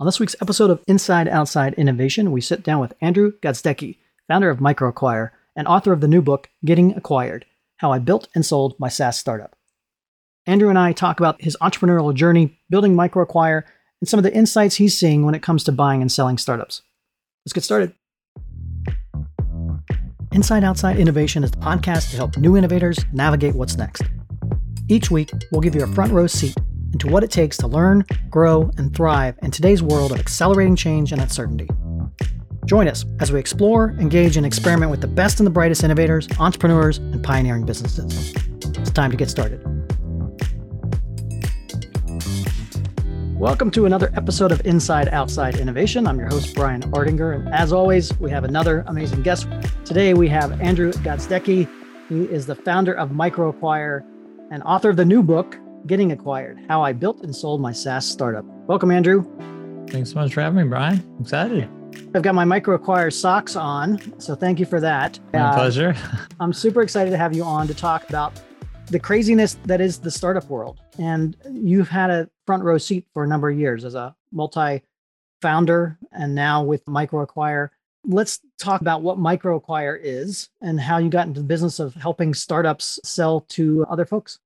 On this week's episode of Inside Outside Innovation, we sit down with Andrew Gazdecki, founder of MicroAcquire and author of the new book, Getting Acquired How I Built and Sold My SaaS Startup. Andrew and I talk about his entrepreneurial journey building MicroAcquire and some of the insights he's seeing when it comes to buying and selling startups. Let's get started. Inside Outside Innovation is the podcast to help new innovators navigate what's next. Each week, we'll give you a front row seat into what it takes to learn, grow, and thrive in today's world of accelerating change and uncertainty. Join us as we explore, engage, and experiment with the best and the brightest innovators, entrepreneurs, and pioneering businesses. It's time to get started. Welcome to another episode of Inside Outside Innovation. I'm your host, Brian Ardinger. And as always, we have another amazing guest. Today, we have Andrew Gazdecki. He is the founder of MicroAcquire and author of the new book, Getting Acquired How I Built and Sold My SaaS Startup. Welcome, Andrew. Thanks so much for having me, Brian. I'm excited. I've got my MicroAcquire socks on, so thank you for that. My uh, pleasure. I'm super excited to have you on to talk about the craziness that is the startup world. And you've had a front row seat for a number of years as a multi founder and now with MicroAcquire. Let's talk about what MicroAcquire is and how you got into the business of helping startups sell to other folks.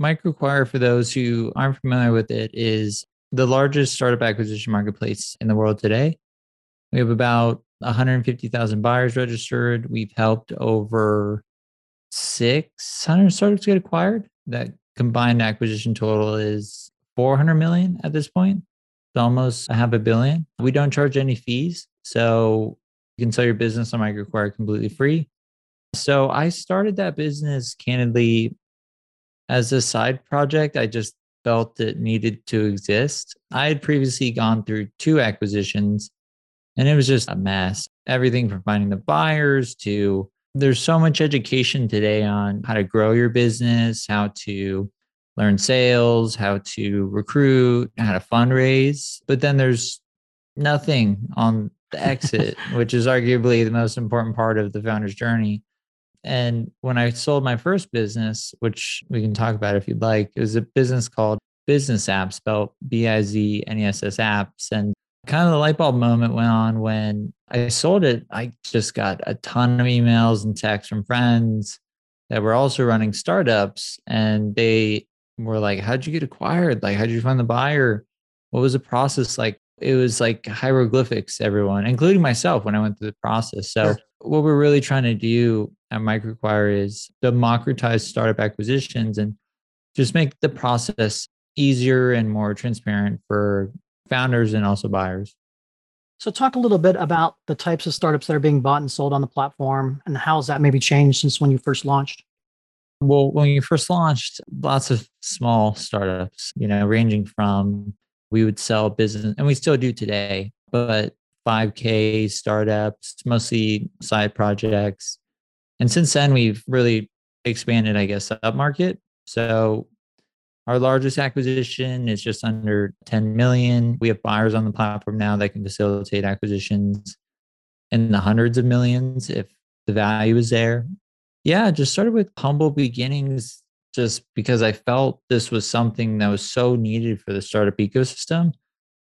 MicroAcquire, for those who aren't familiar with it, is the largest startup acquisition marketplace in the world today. We have about 150,000 buyers registered. We've helped over 600 startups get acquired. That combined acquisition total is 400 million at this point. It's almost a half a billion. We don't charge any fees. So you can sell your business on MicroAcquire completely free. So I started that business candidly as a side project. I just felt it needed to exist. I had previously gone through two acquisitions and it was just a mess. Everything from finding the buyers to there's so much education today on how to grow your business, how to learn sales, how to recruit, how to fundraise. But then there's nothing on the exit, which is arguably the most important part of the founder's journey. And when I sold my first business, which we can talk about if you'd like, it was a business called Bizness Apps, spelled B I Z N E S S apps. And kind of the light bulb moment went on when I sold it. I just got a ton of emails and texts from friends that were also running startups. And they were like, How'd you get acquired? Like, how'd you find the buyer? What was the process like? It was like hieroglyphics, everyone, including myself when I went through the process. So, what we're really trying to do at MicroAcquire is democratize startup acquisitions and just make the process easier and more transparent for founders and also buyers. So, talk a little bit about the types of startups that are being bought and sold on the platform, and how has that maybe changed since when you first launched? Well, when you first launched, lots of small startups, you know, ranging from we would sell business, and we still do today, but 5K startups, mostly side projects. And since then, we've really expanded, I guess, up market. So our largest acquisition is just under 10 million. We have buyers on the platform now that can facilitate acquisitions in the hundreds of millions if the value is there. Yeah, just started with humble beginnings just because I felt this was something that was so needed for the startup ecosystem.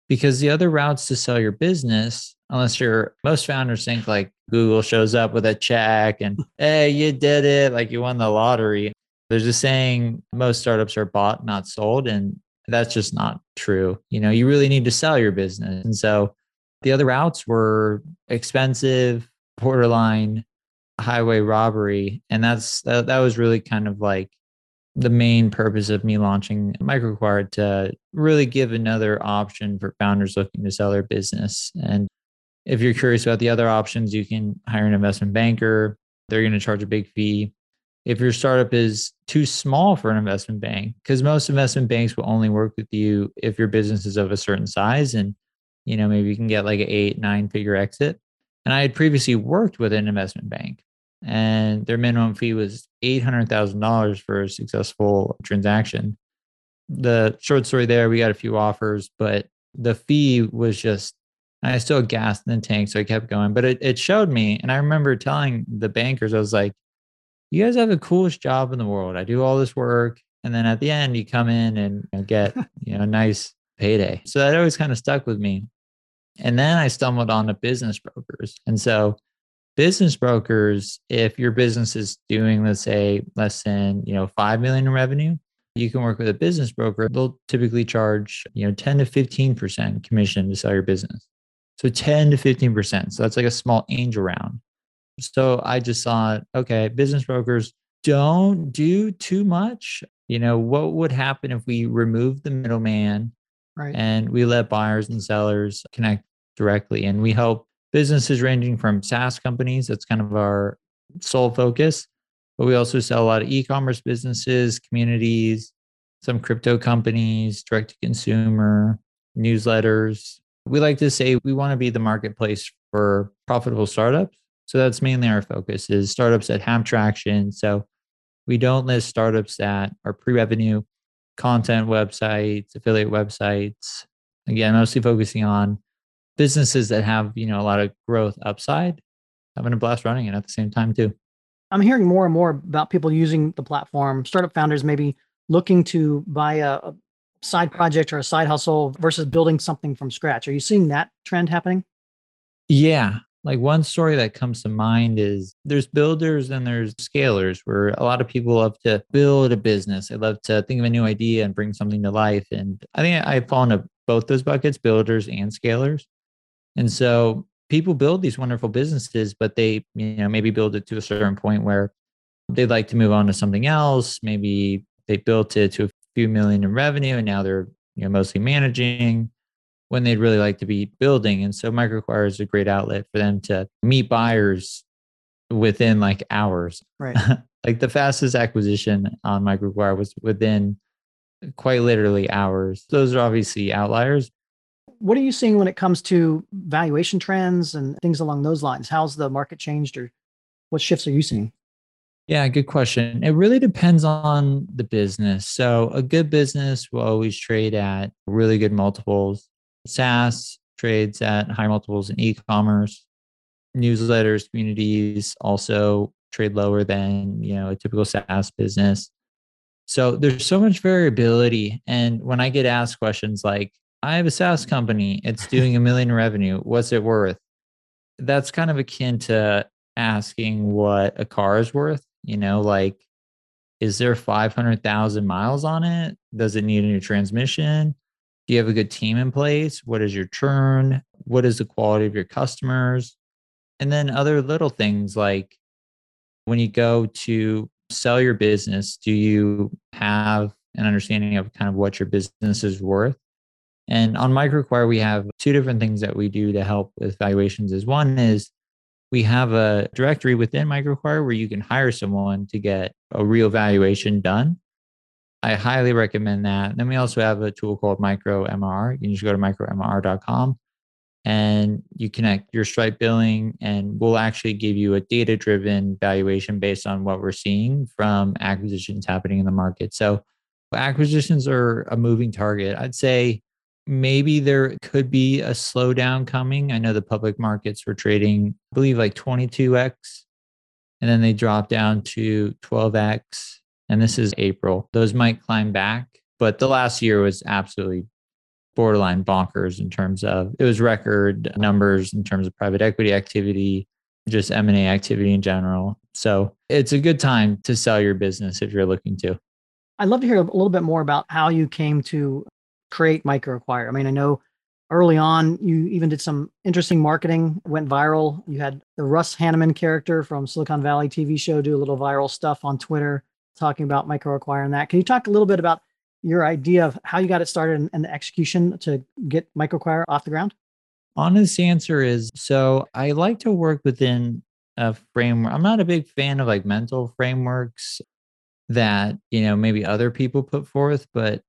Because the other routes to sell your business, unless you're most founders think like Google shows up with a check and hey, you did it, like you won the lottery. There's a saying most startups are bought, not sold. And that's just not true. You know, you really need to sell your business. And so the other routes were expensive, borderline highway robbery. And that's that, that was really kind of like the main purpose of me launching MicroAcquire to really give another option for founders looking to sell their business. And if you're curious about the other options, you can hire an investment banker. They're going to charge a big fee if your startup is too small for an investment bank because most investment banks will only work with you if your business is of a certain size and you know maybe you can get like an eight nine figure exit and i had previously worked with an investment bank and their minimum fee was $800000 for a successful transaction the short story there we got a few offers but the fee was just I still gassed in the tank, so I kept going. But it, it showed me, and I remember telling the bankers, I was like, you guys have the coolest job in the world. I do all this work. And then at the end, you come in and you know, get, you know, a nice payday. So that always kind of stuck with me. And then I stumbled on the business brokers. And so business brokers, if your business is doing, let's say, less than, you know, 5 million in revenue, you can work with a business broker. They'll typically charge, you know, 10 to 15% commission to sell your business. So 10 to 15%. So that's like a small angel round. So I just thought, okay, business brokers don't do too much. You know, what would happen if we remove the middleman right. and we let buyers and sellers connect directly? And we help businesses ranging from SaaS companies, that's kind of our sole focus, but we also sell a lot of e commerce businesses, communities, some crypto companies, direct to consumer, newsletters. We like to say we want to be the marketplace for profitable startups so that's mainly our focus is startups that have traction. So we don't list startups that are pre-revenue content websites, affiliate websites. Again, mostly focusing on businesses that have, you know, a lot of growth upside, having a blast running it at the same time too. I'm hearing more and more about people using the platform, startup founders maybe looking to buy a, a side project or a side hustle versus building something from scratch. Are you seeing that trend happening? Yeah, like one story that comes to mind is there's builders and there's scalers where a lot of people love to build a business. They love to think of a new idea and bring something to life. And I think I fall into both those buckets, builders and scalers. And so people build these wonderful businesses, but they, you know, maybe build it to a certain point where they'd like to move on to something else. Maybe they built it to a few million in revenue and now they're, you know, mostly managing when they'd really like to be building. And so MicroAcquire is a great outlet for them to meet buyers within like hours. Right. like the fastest acquisition on MicroAcquire was within quite literally hours. Those are obviously outliers. What are you seeing when it comes to valuation trends and things along those lines? How's the market changed or what shifts are you seeing? Yeah, good question. It really depends on the business. So, a good business will always trade at really good multiples. SaaS trades at high multiples in e-commerce. Newsletters, communities also trade lower than you know a typical SaaS business. So there's so much variability. And when I get asked questions like, I have a SaaS company, it's doing a million revenue, what's it worth? That's kind of akin to asking what a car is worth. You know, like, is there 500,000 miles on it? Does it need a new transmission? Do you have a good team in place? What is your churn? What is the quality of your customers? And then other little things like when you go to sell your business, do you have an understanding of kind of what your business is worth? And on MicroAcquire, we have two different things that we do to help with valuations. Is one is we have a directory within MicroAcquire where you can hire someone to get a real valuation done. I highly recommend that. Then we also have a tool called Micro MR. You can just go to micromr.com and you connect your Stripe billing, and we'll actually give you a data driven valuation based on what we're seeing from acquisitions happening in the market. So, acquisitions are a moving target. I'd say maybe there could be a slowdown coming. I know the public markets were trading, I believe, like 22x, and then they dropped down to 12x and this is April. Those might climb back, but the last year was absolutely borderline bonkers in terms of it was record numbers in terms of private equity activity, just M&A activity in general. So, it's a good time to sell your business if you're looking to. I'd love to hear a little bit more about how you came to create MicroAcquire. I mean, I know early on you even did some interesting marketing, went viral. You had the Russ Hanneman character from Silicon Valley TV show do a little viral stuff on Twitter talking about MicroAcquire and that. Can you talk a little bit about your idea of how you got it started and, and the execution to get MicroAcquire off the ground? Honest answer is so I like to work within a framework. I'm not a big fan of like mental frameworks that, you know, maybe other people put forth, but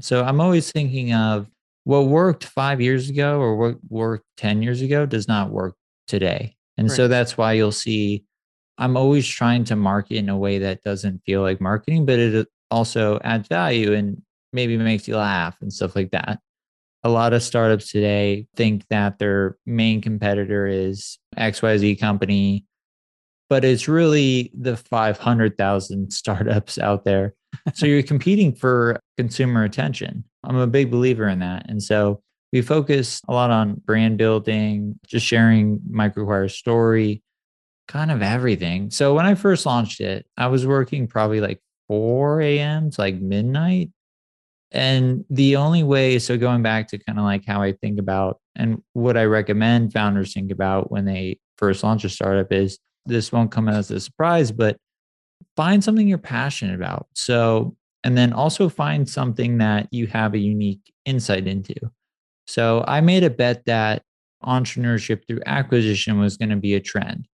so I'm always thinking of what worked five years ago or what worked 10 years ago does not work today. And right. so that's why you'll see I'm always trying to market in a way that doesn't feel like marketing, but it uh, also adds value and maybe makes you laugh and stuff like that. A lot of startups today think that their main competitor is XYZ company, but it's really the 500,000 startups out there so you're competing for consumer attention. I'm a big believer in that. And so we focus a lot on brand building, just sharing MicroAcquire's story, kind of everything. So when I first launched it, I was working probably like 4 a.m. to like midnight. And the only way, so going back to kind of like how I think about and what I recommend founders think about when they first launch a startup is this won't come as a surprise, but find something you're passionate about. So, and then also find something that you have a unique insight into. So, I made a bet that entrepreneurship through acquisition was going to be a trend.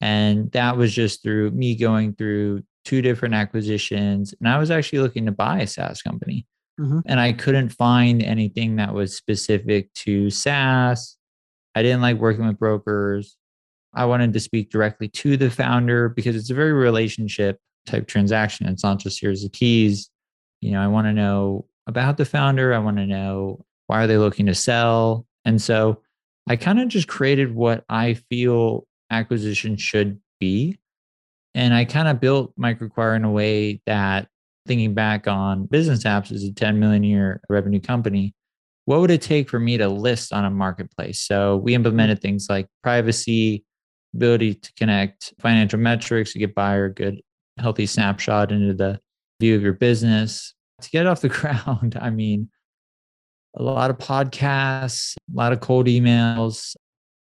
And that was just through me going through two different acquisitions. And I was actually looking to buy a SaaS company. Mm-hmm. And I couldn't find anything that was specific to SaaS. I didn't like working with brokers. I wanted to speak directly to the founder because it's a very relationship type transaction. It's not just here's the keys. You know, I want to know about the founder. I want to know why are they looking to sell. And so I kind of just created what I feel acquisition should be. And I kind of built MicroAcquire in a way that thinking back on Bizness Apps as a 10 million year revenue company, what would it take for me to list on a marketplace? So we implemented things like privacy, ability to connect financial metrics to get buyer a good, healthy snapshot into the view of your business. To get off the ground, I mean, a lot of podcasts, a lot of cold emails,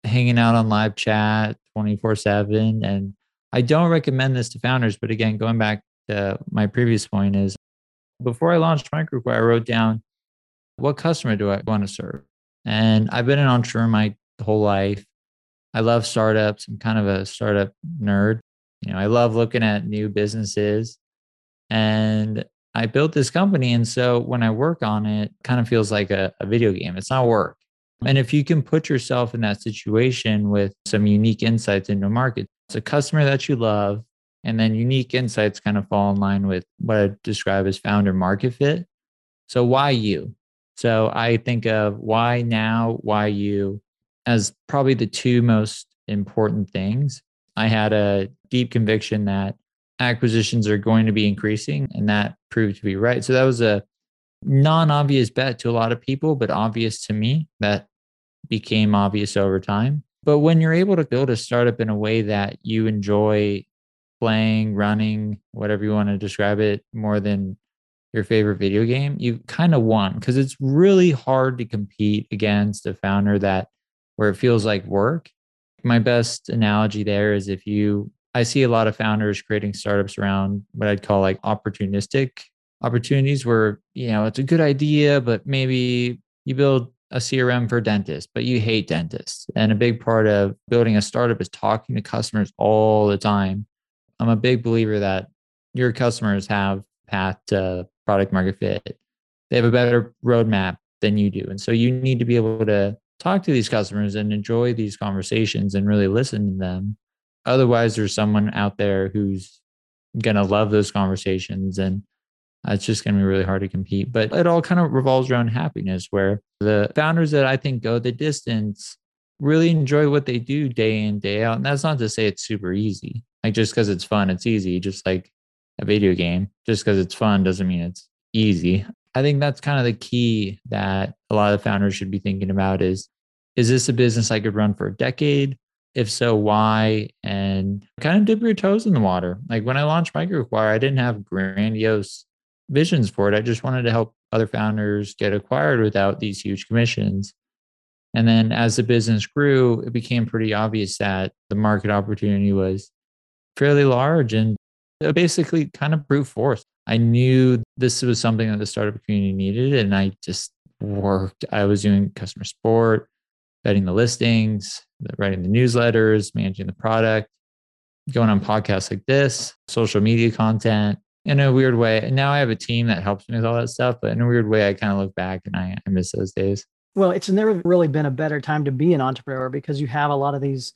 hanging out on live chat 24 7. And I don't recommend this to founders, but again, going back to my previous point is before I launched MicroAcquire, I wrote down what customer do I want to serve? And I've been an entrepreneur my whole life. I love startups. I'm kind of a startup nerd. You know, I love looking at new businesses. And I built this company. And so when I work on it, it kind of feels like a, a video game. It's not work. And if you can put yourself in that situation with some unique insights into a market, it's a customer that you love, and then unique insights kind of fall in line with what I describe as founder market fit. So why you? So I think of why now, why you as probably the two most important things. I had a deep conviction that acquisitions are going to be increasing, and that proved to be right. So that was a non obvious bet to a lot of people, but obvious to me that became obvious over time. But when you're able to build a startup in a way that you enjoy playing, running, whatever you want to describe it, more than your favorite video game, you kind of won because it's really hard to compete against a founder that where it feels like work. My best analogy there is if you, I see a lot of founders creating startups around what I'd call like opportunistic opportunities where, you know, it's a good idea, but maybe you build a CRM for dentists, but you hate dentists. And a big part of building a startup is talking to customers all the time. I'm a big believer that your customers have path to product market fit. They have a better roadmap than you do. And so you need to be able to talk to these customers and enjoy these conversations and really listen to them. Otherwise, there's someone out there who's going to love those conversations and uh, it's just going to be really hard to compete. But it all kind of revolves around happiness, where the founders that I think go the distance really enjoy what they do day in, day out. And that's not to say it's super easy. Like just because it's fun, it's easy. Just like a video game, just because it's fun doesn't mean it's easy. I think that's kind of the key that a lot of founders should be thinking about is is this a business I could run for a decade? If so, why? And kind of dip your toes in the water. Like when I launched MicroAcquire, I didn't have grandiose visions for it. I just wanted to help other founders get acquired without these huge commissions. And then as the business grew, it became pretty obvious that the market opportunity was fairly large and basically kind of brute force. I knew this was something that the startup community needed, and I just worked. I was doing customer support, vetting the listings, writing the newsletters, managing the product, going on podcasts like this, social media content, in a weird way. And now I have a team that helps me with all that stuff. But in a weird way, I kind of look back and I, I miss those days. Well, it's never really been a better time to be an entrepreneur because you have a lot of these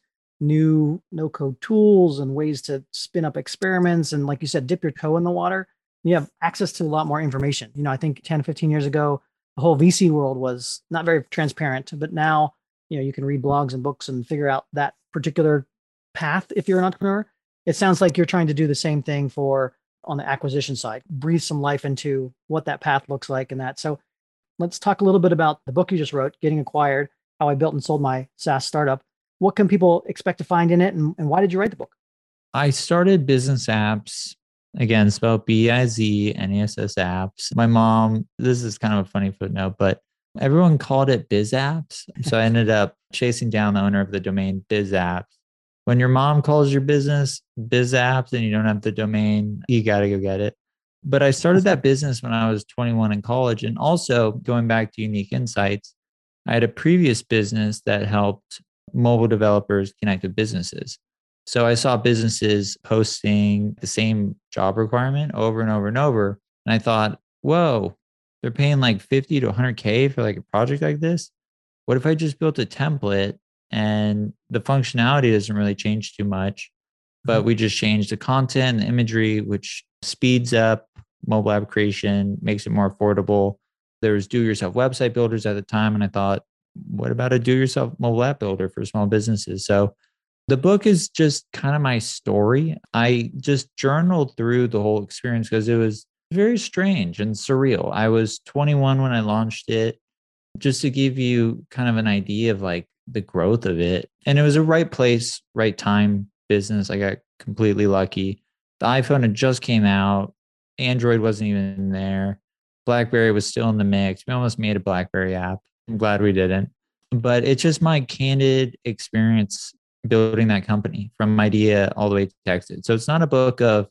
new no code tools and ways to spin up experiments. And like you said, dip your toe in the water. You have access to a lot more information. You know, I think 10, 15 years ago, the whole VC world was not very transparent, but now, you know, you can read blogs and books and figure out that particular path if you're an entrepreneur. It sounds like you're trying to do the same thing for on the acquisition side, breathe some life into what that path looks like and that. So let's talk a little bit about the book you just wrote, Getting Acquired, how I built and sold my SaaS startup. What can people expect to find in it and, and why did you write the book? I started Bizness Apps again, spelled B I Z N E S S apps. My mom, this is kind of a funny footnote, but everyone called it Biz Apps. So I ended up chasing down the owner of the domain Biz Apps. When your mom calls your business Biz Apps and you don't have the domain, you got to go get it. But I started that business when I was 21 in college. And also going back to Unique Insights, I had a previous business that helped mobile developers connect with businesses. So I saw businesses posting the same job requirement over and over and over. And I thought, whoa, they're paying like 50 to 100K for like a project like this. What if I just built a template and the functionality doesn't really change too much, but mm-hmm. we just change the content, the imagery, which speeds up mobile app creation, makes it more affordable. There was do-yourself website builders at the time, and I thought, what about a do-yourself mobile app builder for small businesses? So the book is just kind of my story. I just journaled through the whole experience because it was very strange and surreal. I was 21 when I launched it, just to give you kind of an idea of like the growth of it. And it was a right place, right time business. I got completely lucky. The iPhone had just came out. Android wasn't even there. BlackBerry was still in the mix. We almost made a BlackBerry app. I'm glad we didn't. But it's just my candid experience building that company from idea all the way to exit. So it's not a book of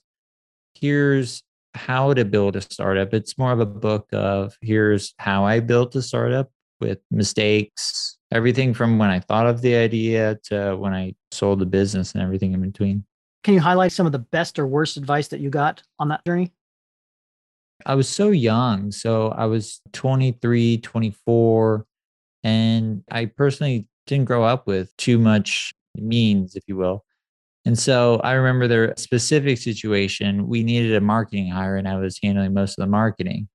here's how to build a startup. It's more of a book of here's how I built a startup with mistakes, everything from when I thought of the idea to when I sold the business and everything in between. Can you highlight some of the best or worst advice that you got on that journey? I was so young. So I was 23, 24. And I personally didn't grow up with too much means, if you will. And so I remember their specific situation. We needed a marketing hire, and I was handling most of the marketing.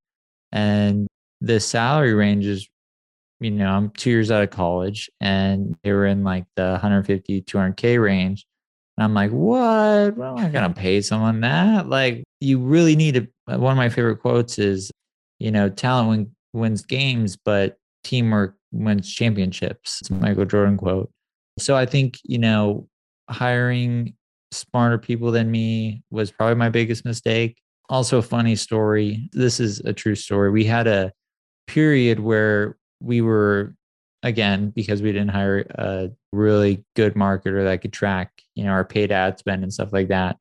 And the salary ranges, you know, I'm two years out of college, and they were in like the 150, 200K range. And I'm like, what? Well, I'm going to pay someone that. Like, you really need to. Uh, one of my favorite quotes is, you know, talent win, wins games, but teamwork wins championships. It's Michael Jordan quote. So I think, you know, hiring smarter people than me was probably my biggest mistake. Also, a funny story. This is a true story. We had a period where we were, again, because we didn't hire a really good marketer that could track, you know, our paid ad spend and stuff like that.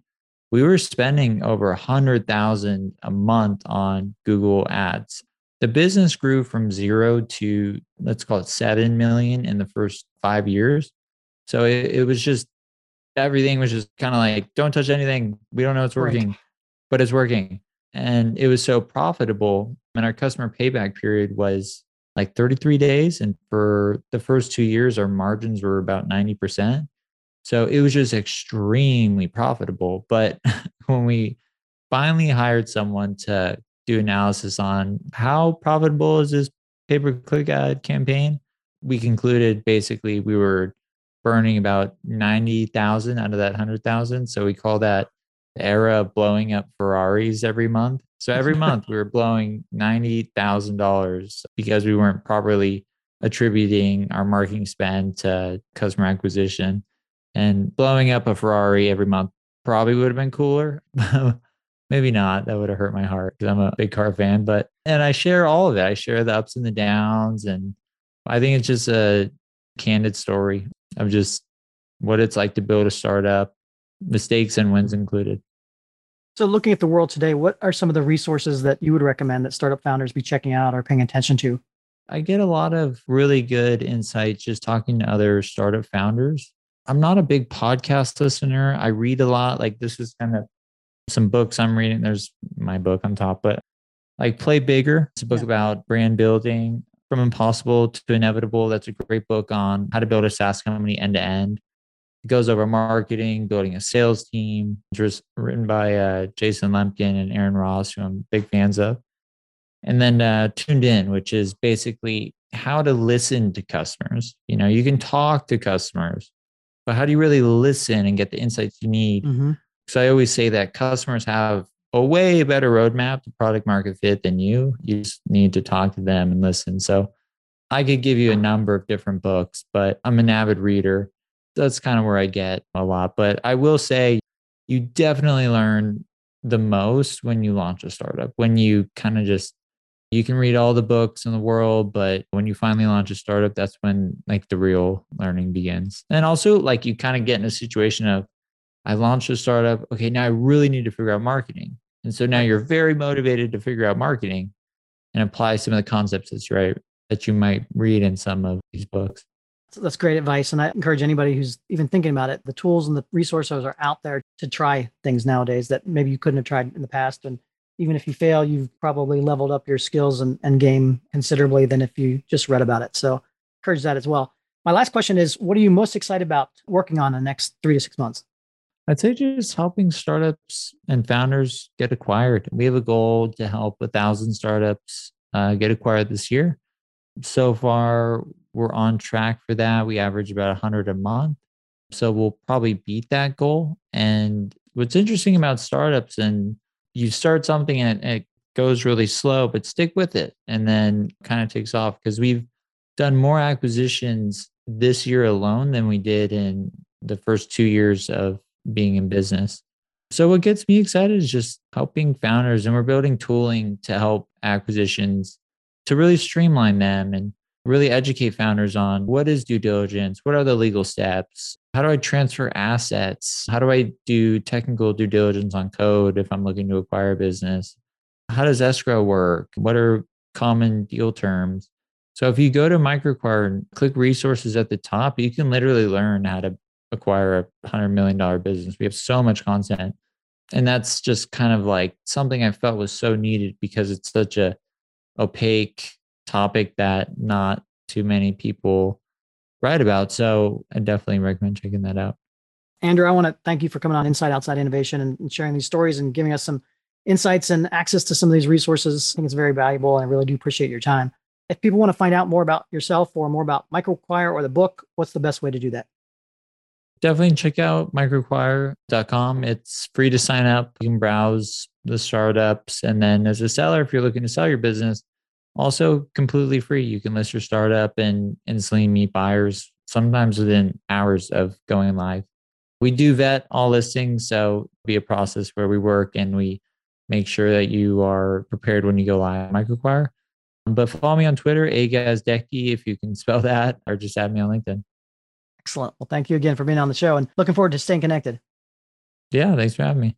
We were spending over a hundred thousand a month on Google ads. The business grew from zero to let's call it seven million in the first five years. So it, it was just everything was just kind of like, don't touch anything. We don't know it's working, right. but it's working. And it was so profitable. And our customer payback period was like 33 days. And for the first two years, our margins were about 90%. So it was just extremely profitable. But when we finally hired someone to do analysis on how profitable is this pay per click ad campaign, we concluded basically we were burning about 90,000 out of that 100,000. So we call that the era of blowing up Ferraris every month. So every month we were blowing $90,000 because we weren't properly attributing our marketing spend to customer acquisition. And blowing up a Ferrari every month probably would have been cooler. Maybe not. That would have hurt my heart because I'm a big car fan. But, and I share all of it. I share the ups and the downs. And I think it's just a candid story of just what it's like to build a startup, mistakes and wins included. So, looking at the world today, what are some of the resources that you would recommend that startup founders be checking out or paying attention to? I get a lot of really good insights just talking to other startup founders. I'm not a big podcast listener. I read a lot. Like, this is kind of some books I'm reading. There's my book on top, but like Play Bigger. It's a book yeah. about brand building. From Impossible to Inevitable. That's a great book on how to build a SaaS company end to end. It goes over marketing, building a sales team. It's written by uh, Jason Lemkin and Aaron Ross, who I'm big fans of. And then uh, Tuned In, which is basically how to listen to customers. You know, you can talk to customers, but how do you really listen and get the insights you need? Mm-hmm. So I always say that customers have a way better roadmap to product market fit than you. You just need to talk to them and listen. So I could give you a number of different books, but I'm an avid reader. That's kind of where I get a lot. But I will say you definitely learn the most when you launch a startup, when you kind of just you can read all the books in the world, but when you finally launch a startup, that's when like the real learning begins. And also like you kind of get in a situation of I launched a startup. Okay, now I really need to figure out marketing. And so now you're very motivated to figure out marketing and apply some of the concepts that's right that you might read in some of these books. That's great advice. And I encourage anybody who's even thinking about it, the tools and the resources are out there to try things nowadays that maybe you couldn't have tried in the past. And even if you fail, you've probably leveled up your skills and, and game considerably than if you just read about it. So encourage that as well. My last question is what are you most excited about working on in the next three to six months? I'd say just helping startups and founders get acquired. We have a goal to help a thousand startups uh, get acquired this year. So far, we're on track for that. We average about 100 a month. So we'll probably beat that goal. And what's interesting about startups, and you start something and it goes really slow, but stick with it and then kind of takes off because we've done more acquisitions this year alone than we did in the first two years of being in business. So what gets me excited is just helping founders and we're building tooling to help acquisitions to really streamline them and really educate founders on what is due diligence, what are the legal steps, how do I transfer assets, how do I do technical due diligence on code if I'm looking to acquire a business, how does escrow work, what are common deal terms. So if you go to MicroAcquire and click resources at the top, you can literally learn how to acquire a hundred million dollar business. We have so much content. And that's just kind of like something I felt was so needed because it's such a opaque topic that not too many people write about. So I definitely recommend checking that out. Andrew, I want to thank you for coming on Inside Outside Innovation and sharing these stories and giving us some insights and access to some of these resources. I think it's very valuable and I really do appreciate your time. If people want to find out more about yourself or more about MicroAcquire or the book, what's the best way to do that? definitely check out microacquire.com. It's free to sign up. You can browse the startups. And then as a seller, if you're looking to sell your business, also completely free. You can list your startup and instantly meet buyers, sometimes within hours of going live. We do vet all listings. So be a process where we work and we make sure that you are prepared when you go live MicroAcquire. But follow me on Twitter, Agazdecki, if you can spell that, or just add me on LinkedIn. Excellent. Well, thank you again for being on the show and looking forward to staying connected. Yeah, thanks for having me.